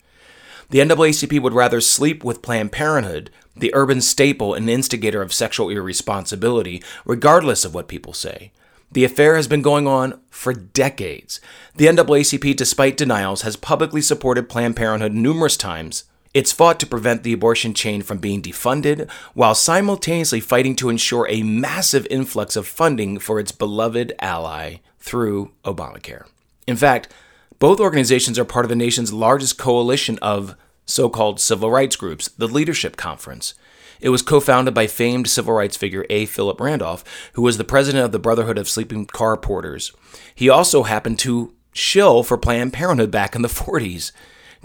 The NAACP would rather sleep with Planned Parenthood, the urban staple and instigator of sexual irresponsibility, regardless of what people say. The affair has been going on for decades. The NAACP, despite denials, has publicly supported Planned Parenthood numerous times. It's fought to prevent the abortion chain from being defunded, while simultaneously fighting to ensure a massive influx of funding for its beloved ally through Obamacare. In fact, both organizations are part of the nation's largest coalition of so called civil rights groups, the Leadership Conference. It was co founded by famed civil rights figure A. Philip Randolph, who was the president of the Brotherhood of Sleeping Car Porters. He also happened to shill for Planned Parenthood back in the 40s.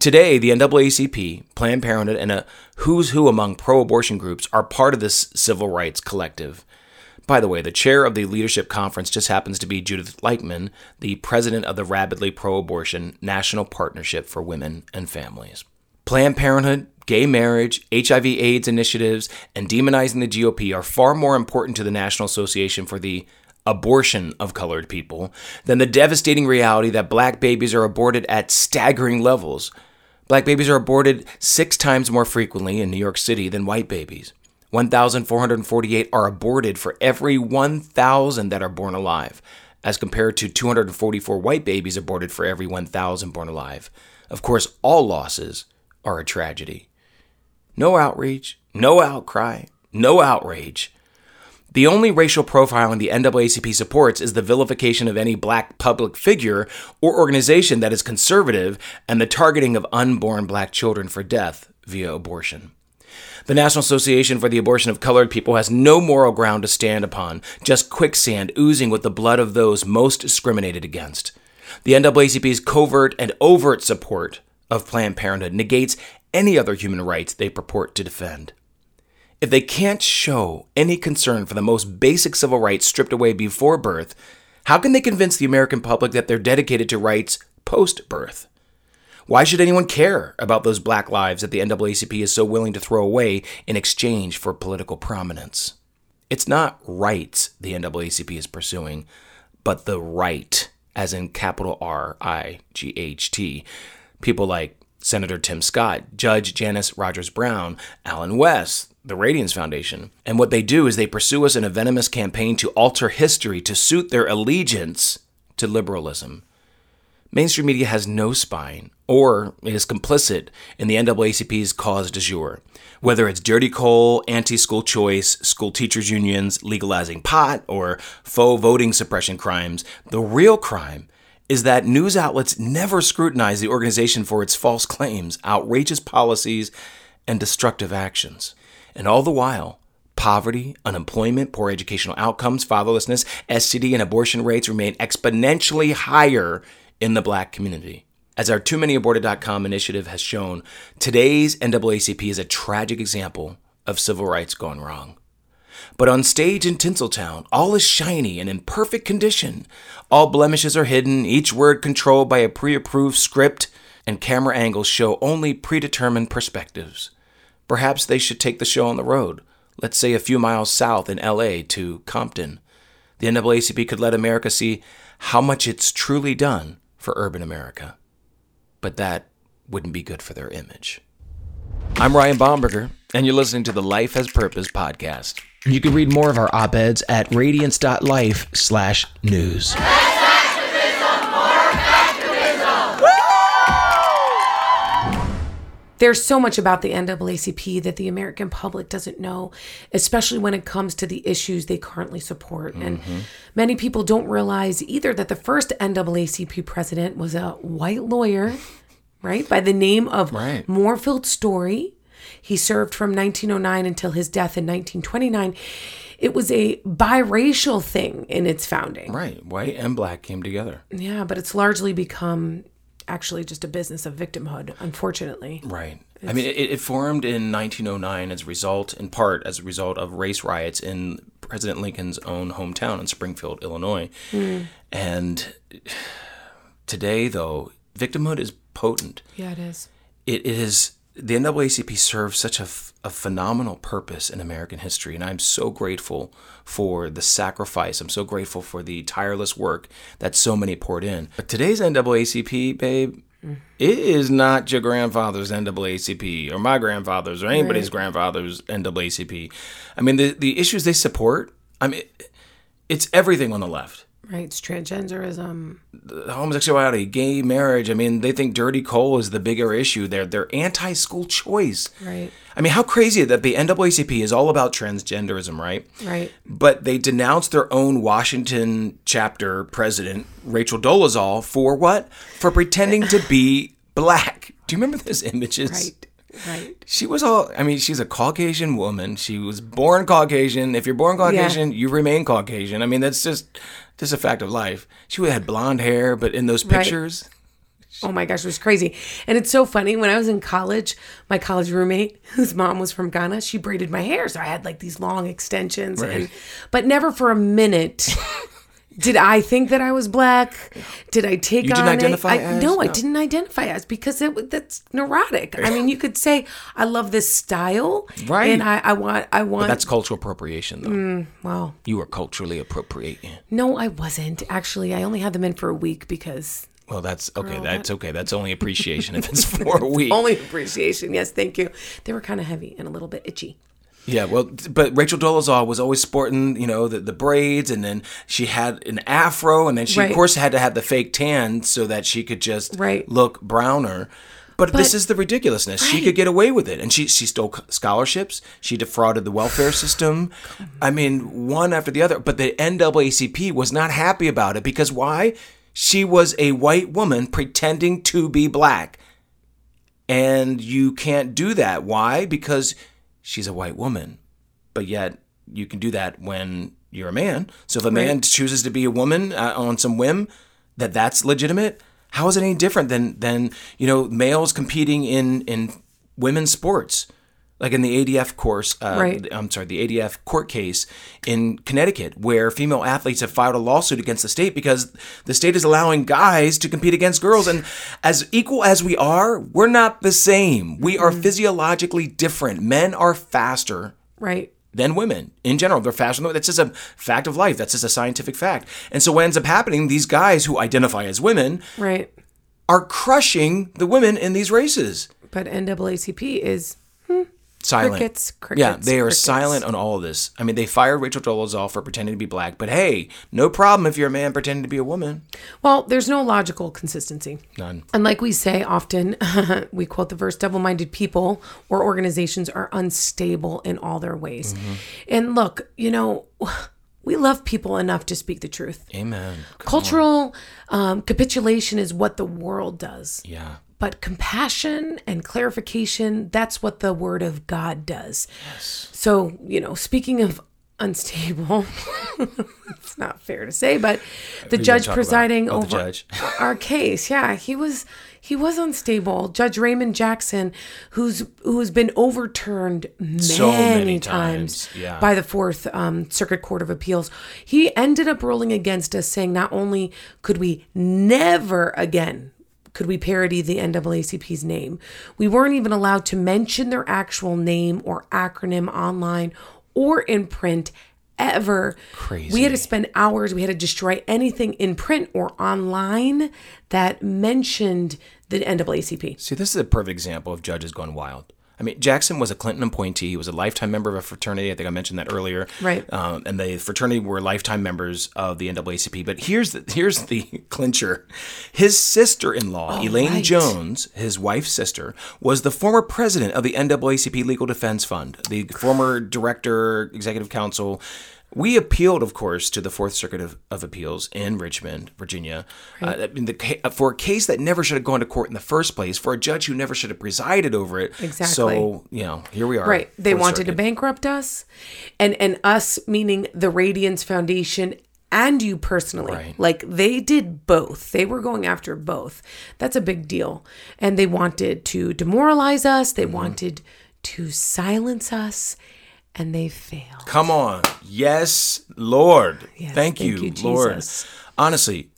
Today, the NAACP, Planned Parenthood, and a who's who among pro abortion groups are part of this civil rights collective. By the way, the chair of the leadership conference just happens to be Judith Lichtman, the president of the Rabidly Pro Abortion National Partnership for Women and Families. Planned Parenthood, gay marriage, HIV AIDS initiatives, and demonizing the GOP are far more important to the National Association for the abortion of colored people than the devastating reality that black babies are aborted at staggering levels. Black babies are aborted six times more frequently in New York City than white babies. 1,448 are aborted for every 1,000 that are born alive, as compared to 244 white babies aborted for every 1,000 born alive. Of course, all losses are a tragedy. No outreach, no outcry, no outrage. The only racial profiling the NAACP supports is the vilification of any black public figure or organization that is conservative and the targeting of unborn black children for death via abortion. The National Association for the Abortion of Colored People has no moral ground to stand upon, just quicksand oozing with the blood of those most discriminated against. The NAACP's covert and overt support of Planned Parenthood negates any other human rights they purport to defend. If they can't show any concern for the most basic civil rights stripped away before birth, how can they convince the American public that they're dedicated to rights post birth? Why should anyone care about those black lives that the NAACP is so willing to throw away in exchange for political prominence? It's not rights the NAACP is pursuing, but the right, as in capital R I G H T. People like Senator Tim Scott, Judge Janice Rogers Brown, Allen West, the Radiance Foundation. And what they do is they pursue us in a venomous campaign to alter history to suit their allegiance to liberalism. Mainstream media has no spine or is complicit in the NAACP's cause du jour. Whether it's dirty coal, anti school choice, school teachers' unions, legalizing pot, or faux voting suppression crimes, the real crime is that news outlets never scrutinize the organization for its false claims, outrageous policies, and destructive actions. And all the while, poverty, unemployment, poor educational outcomes, fatherlessness, STD, and abortion rates remain exponentially higher in the black community. As our TooManyAborted.com initiative has shown, today's NAACP is a tragic example of civil rights gone wrong. But on stage in Tinseltown, all is shiny and in perfect condition. All blemishes are hidden, each word controlled by a pre approved script, and camera angles show only predetermined perspectives. Perhaps they should take the show on the road, let's say a few miles south in LA to Compton. The NAACP could let America see how much it's truly done for urban America. But that wouldn't be good for their image. I'm Ryan Bomberger, and you're listening to the Life Has Purpose podcast. You can read more of our op-eds at radiance.life slash news.
There's so much about the NAACP that the American public doesn't know, especially when it comes to the issues they currently support. And mm-hmm. many people don't realize either that the first NAACP president was a white lawyer, right, by the name of
Right.
Moorfield Storey. He served from 1909 until his death in 1929. It was a biracial thing in its founding.
Right, white and black came together.
Yeah, but it's largely become actually just a business of victimhood, unfortunately.
Right. I mean, it, it formed in 1909 as a result, in part, as a result of race riots in President Lincoln's own hometown in Springfield, Illinois.
Mm.
And today, though, victimhood is potent.
Yeah, it is.
It, it is the NAACP serves such a, f- a phenomenal purpose in American history, and I'm so grateful for the sacrifice. I'm so grateful for the tireless work that so many poured in. But today's NAACP, babe, mm. it is not your grandfather's NAACP or my grandfather's or anybody's
Right.
grandfather's NAACP. I mean, the the issues they support. I mean, it's everything on the left
Right, it's transgenderism.
homosexuality, gay marriage. I mean, they think dirty coal is the bigger issue. They're they're anti-school choice.
Right.
I mean, how crazy that the NAACP is all about transgenderism, right?
Right.
But they denounced their own Washington chapter president, Rachel Dolezal, for what? For pretending to be black. Do you remember those images?
Right. Right.
She was all, I mean, she's a Caucasian woman. She was born Caucasian. If you're born Caucasian, you remain Caucasian. I mean, that's just, just a fact of life. She had blonde hair, but in those
Right.
pictures,
Oh my gosh, it was crazy. And it's so funny. When I was in college, my college roommate, whose mom was from Ghana, she braided my hair. So I had like these long extensions. And, but never for a minute did I think that I was black. Did I take
You
on
didn't
it?
identify
I,
as?
No, I didn't identify as because it, that's neurotic. I mean, you could say, I love this style.
Right.
And I, I want, I
but
want.
that's cultural appropriation, though.
Mm, well,
You were culturally appropriating.
no, I wasn't. Actually, I only had them in for a week because
Well, that's okay.
Girl,
that's
that-
okay. That's only appreciation if it's for a week.
only appreciation. Yes, thank you. They were kind of heavy and a little bit itchy.
Yeah, well, but Rachel Dolezal was always sporting, you know, the, the braids, and then she had an afro, and then she,
Right.
of course, had to have the fake tan so that she could just
Right.
look browner. But, this is the ridiculousness. She could get away with it, and she she stole scholarships. She defrauded the welfare system. I mean, one after the other. But the NAACP was not happy about it because why? She was a white woman pretending to be black. And you can't do that. Why? Because she's a white woman. But yet you can do that when you're a man. So if a man
Right.
chooses to be a woman uh, on some whim, that that's legitimate. How is it any different than than you know males competing in in women's sports? Like in the ADF course, uh,
Right.
I'm sorry, the ADF court case in Connecticut, where female athletes have filed a lawsuit against the state because the state is allowing guys to compete against girls. And as equal as we are, we're not the same. We are physiologically different. Men are faster
Right.
than women in general. They're faster than That's just a fact of life. That's just a scientific fact. And so what ends up happening, these guys who identify as women
Right.
are crushing the women in these races.
But NAACP is
Silent.
Crickets,
yeah, they are
crickets.
silent on all of this. I mean, they fired Rachel Dolezal for pretending to be black, but hey, no problem if you're a man pretending to be a woman.
well, there's no logical consistency.
None.
And like we say often, we quote the verse double minded people or organizations are unstable in all their ways.
Mm-hmm.
And look, you know, we love people enough to speak the truth.
Amen.
Cultural um, capitulation is what the world does.
Yeah.
But compassion and clarification, that's what the word of God does. Yes. So, you know, speaking of unstable, it's not fair to say, but the
Who
judge presiding
Oh,
over
judge.
our case, yeah, he was he was unstable. Judge Raymond Jackson, who's who's been overturned many,
So many
times,
times, yeah.
by the Fourth um, Circuit Court of Appeals, he ended up ruling against us, saying not only could we never again could we parody the NAACP's name, we weren't even allowed to mention their actual name or acronym online or in print ever.
Crazy.
We had to spend hours, we had to destroy anything in print or online that mentioned the NAACP.
See, this is a perfect example of judges gone wild. I mean, Jackson was a Clinton appointee. He was a lifetime member of a fraternity. I think I mentioned that earlier.
Right.
Um, and the fraternity were lifetime members of the NAACP. But here's the here's the clincher: his sister-in-law,
Oh,
Elaine
right.
Jones, his wife's sister, was the former president of the NAACP Legal Defense Fund, the former director, executive counsel. We appealed, of course, to the Fourth Circuit of, of Appeals in Richmond, Virginia,
Right.
uh, in the, for a case that never should have gone to court in the first place, for a judge who never should have presided over it.
Exactly.
So, you know, here we are.
Right. They
Fourth
wanted to bankrupt us. And and us meaning the Radiance Foundation and you personally.
Right.
Like they did both. They were going after both. That's a big deal. And they wanted to demoralize us.
Mm-hmm.
They wanted to silence us and they failed.
Come on. Yes, Lord.
Yes,
thank,
thank
you,
you,
Lord.
Jesus.
Honestly,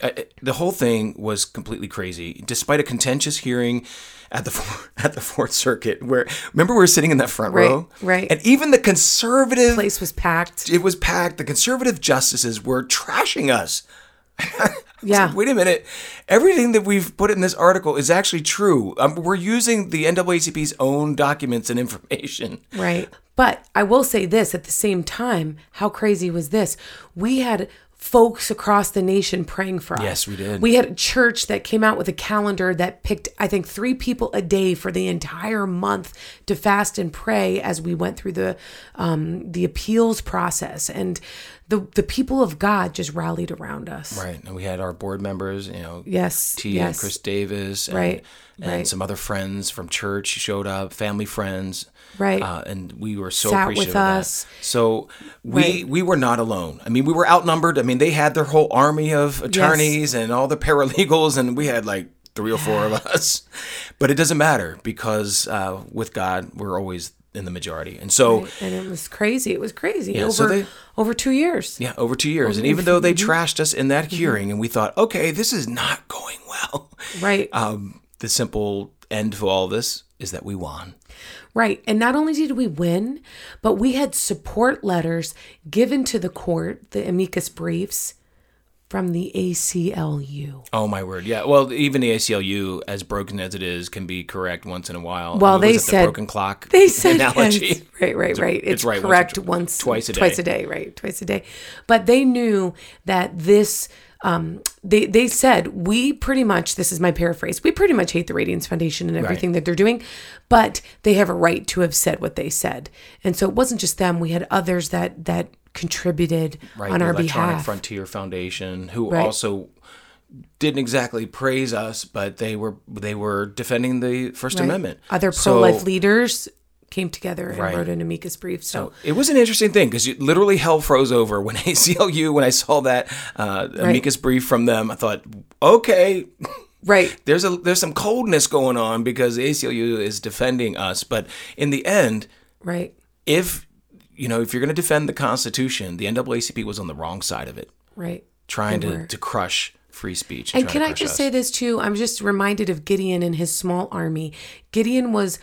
the whole thing was completely crazy. Despite a contentious hearing at the at the Fourth Circuit, where remember we were sitting in that front
Right,
row,
right.
and even the conservative
place was packed.
It was packed. The conservative justices were trashing us.
Yeah.
Wait a minute. Everything that we've put in this article is actually true. Um, we're using the NAACP's own documents and information.
Right. But I will say this at the same time, how crazy was this? We had folks across the nation praying for us.
Yes, we did.
We had a church that came out with a calendar that picked, I think, three people a day for the entire month to fast and pray as we went through the um, the appeals process. And the the people of God just rallied around us.
Right. And we had our board members, you know,
Yes,
Tia and. Chris Davis, and,
Right,
and
right.
some other friends from church showed up, family friends.
Right.
Uh, and we were so
Sat with
appreciative of that.
us.
So we
Right.
we were not alone. I mean, we were outnumbered. I mean, they had their whole army of attorneys and all the paralegals, and we had like three or four of us. But it doesn't matter because uh, with God, we're always in the majority. And so.
Right. And it was crazy. It was crazy.
Yeah,
over
so they-
over two years.
Yeah, over two years. And even though they
Mhm.
trashed us in that
Mhm.
hearing, and we thought, okay, this is not going well.
Right.
Um, the simple end to all this is that we won.
Right. And not only did we win, but we had support letters given to the court, the amicus briefs from the ACLU.
Oh my word! Yeah. Well, even the ACLU, as broken as it is, can be correct once in a while.
Well,
I mean,
they said
the broken clock.
They said
analogy.
yes. Right, right, right. It's,
right
correct
once,
once,
twice a day.
Twice a day, right? Twice a day. But they knew that this. Um, they they said we pretty much. This is my paraphrase. We pretty much hate the Radiance Foundation and
Right.
everything that they're doing, but they have a right to have said what they said. And so it wasn't just them. We had others that that contributed
Right,
on
the
our
Electronic
behalf.
Frontier Foundation, who
Right.
also didn't exactly praise us, but they were they were defending the First
Right.
Amendment.
Other pro life leaders came together and
Right.
wrote an amicus brief. So,
It was an interesting thing because literally hell froze over when ACLU when I saw that uh, amicus brief from them. I thought, okay,
right.
There's a there's some coldness going on because ACLU is defending us, but in the end,
right.
if you know if you're going to defend the Constitution, the NAACP was on the wrong side of it,
Right.
trying to, to crush free speech.
And
trying
can I just
us.
say this too? I'm just reminded of Gideon and his small army. Gideon was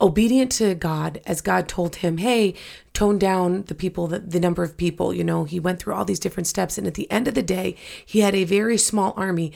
obedient to God as God told him, "Hey, tone down the people, the, the number of people." You know, he went through all these different steps, and at the end of the day, he had a very small army.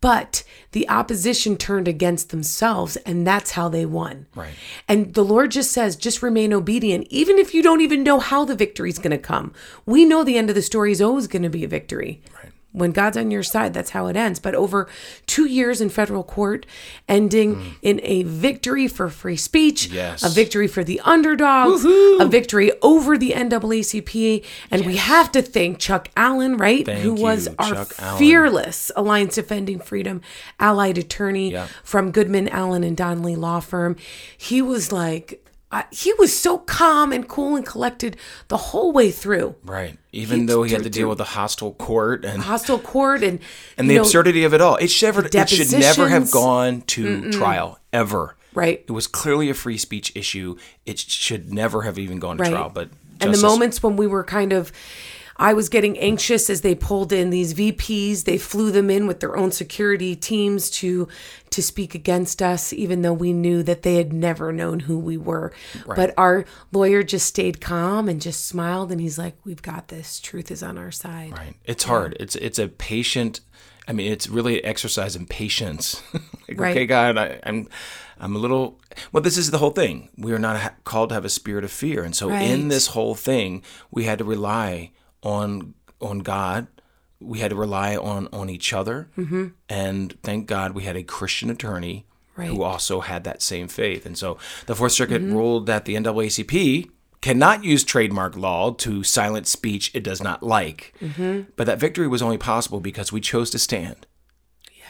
But the opposition turned against themselves, and that's how they won.
Right.
And the Lord just says, just remain obedient, even if you don't even know how the victory is going to come. We know the end of the story is always going to be a victory. Right. When God's on your side, that's how it ends. But over two years in federal court, ending mm. in a victory for free speech,
Yes.
a victory for the underdogs, a victory over the NAACP. And we have to thank Chuck Allen, right?
Thank
Who was our
Chuck Allen.
fearless Alliance Defending Freedom allied attorney
Yeah.
from Goodman, Allen, and Donnelly Law Firm. He was like, I, he was so calm and cool and collected the whole way through.
Right. Even
He-
though he had to deal with a hostile court and
Hostile court and
and the
know,
absurdity of it all. It should never, it should never have gone to
Mm-mm.
trial ever.
Right.
It was clearly a free speech issue. It should never have even gone to
Right.
trial. But
and the moments when we were kind of I was getting anxious as they pulled in these VPs. They flew them in with their own security teams to to speak against us, even though we knew that they had never known who we were.
Right.
But our lawyer just stayed calm and just smiled, and he's like, "We've got this. Truth is on our side."
Right. It's hard. It's it's a patient. I mean, it's really an exercise in patience. like,
Right.
okay, God, I, I'm I'm a little. Well, this is the whole thing. We are not ha- called to have a spirit of fear, and so
Right.
in this whole thing, we had to rely on on God. We had to rely on on each other,
Mhm.
and thank God we had a Christian attorney
Right.
who also had that same faith. And so the Fourth Circuit
Mhm.
ruled that the NAACP cannot use trademark law to silence speech it does not like.
Mhm.
But that victory was only possible because we chose to stand.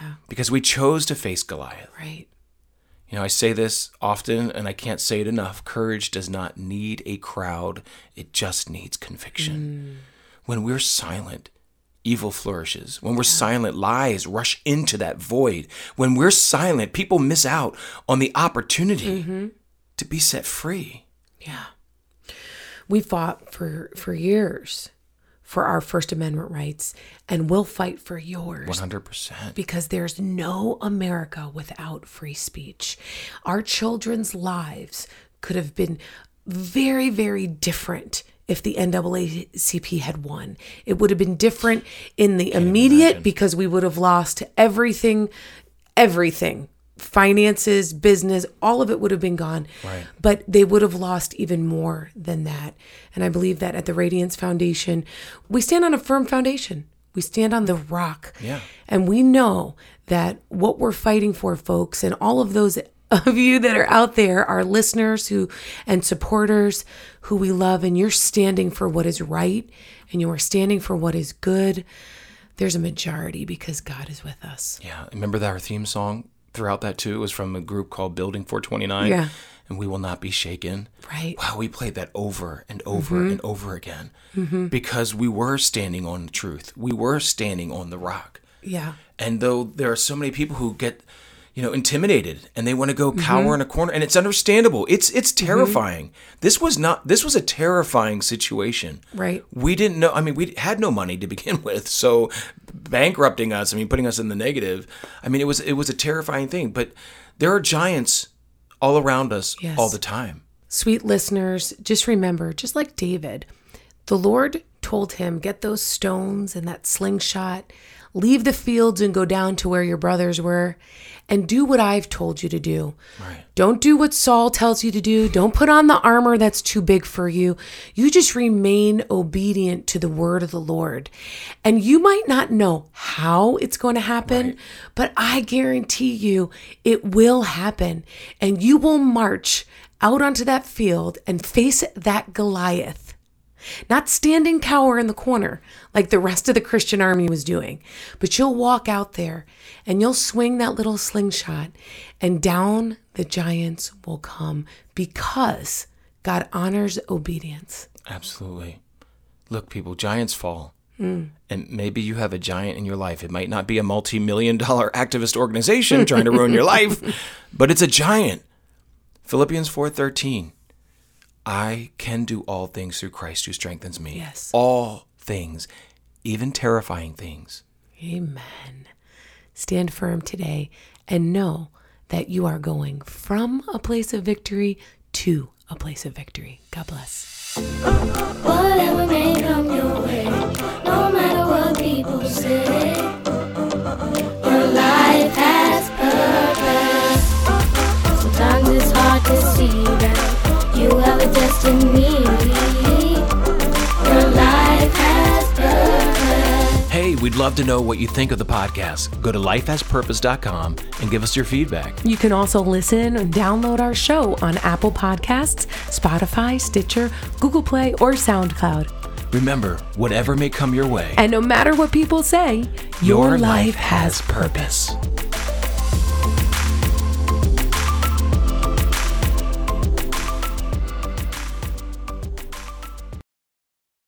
Yeah.
Because we chose to face Goliath.
Right.
You know, I say this often and I can't say it enough. Courage does not need a crowd, it just needs conviction. When we're silent, evil flourishes. When we're silent, lies rush into that void. When we're silent, people miss out on the opportunity mm-hmm. to be set free.
Yeah. We fought for for years for our First Amendment rights, and we'll fight for yours.
100%.
Because there's no America without free speech. Our children's lives could have been very, very different if the NAACP had won. It would have been different in the immediate because we would have lost everything, everything finances, business, all of it would have been gone.
Right.
But they would have lost even more than that. And I believe that at the Radiance Foundation, we stand on a firm foundation. We stand on the rock.
Yeah.
And we know that what we're fighting for, folks, and all of those of you that are out there, our listeners who and supporters who we love, and you're standing for what is right and you are standing for what is good. There's a majority because God is with us.
Yeah. Remember that our theme song throughout that too was from a group called Building 429?
Yeah.
And we will not be shaken.
Right.
Wow, we played that over and over
Mhm.
and over again
Mhm.
because we were standing on the truth. We were standing on the rock.
Yeah.
And though there are so many people who get, you know, intimidated and they want to go cower
Mhm.
in a corner, and it's understandable. It's it's terrifying. This was not. This was a terrifying situation.
Right.
We didn't know. I mean, we had no money to begin with, so bankrupting us. I mean, putting us in the negative. I mean, it was it was a terrifying thing. But there are giants all around us
Yes.
all the time.
Sweet listeners, just remember, just like David, the Lord told him, Get those stones and that slingshot, leave the fields and go down to where your brothers were, and do what I've told you to do.
Right.
Don't do what Saul tells you to do. Don't put on the armor that's too big for you. You just remain obedient to the word of the Lord. And you might not know how it's going to happen, but I guarantee you it will happen. And you will march out onto that field and face that Goliath. Not standing cower in the corner like the rest of the Christian army was doing, but you'll walk out there and you'll swing that little slingshot, and down the giants will come because God honors obedience.
Absolutely. Look, people, giants fall.
Mm.
And maybe you have a giant in your life. It might not be a multi million dollar activist organization trying to ruin your life, but it's a giant. Philippians 4:13. I can do all things through Christ who strengthens me.
Yes.
All things, even terrifying things.
Amen. Stand firm today and know that you are going from a place of victory to a place of victory. God bless.
Whatever may come your way, no matter what people say, your life has purpose. Sometimes it's hard to see
Hey, we'd love to know what you think of the podcast. Go to lifehaspurpose.com and give us your feedback.
You can also listen and download our show on Apple Podcasts, Spotify, Stitcher, Google Play, or SoundCloud.
Remember, whatever may come your way,
And no matter what people say, your,
Your
life
life
has
has
purpose.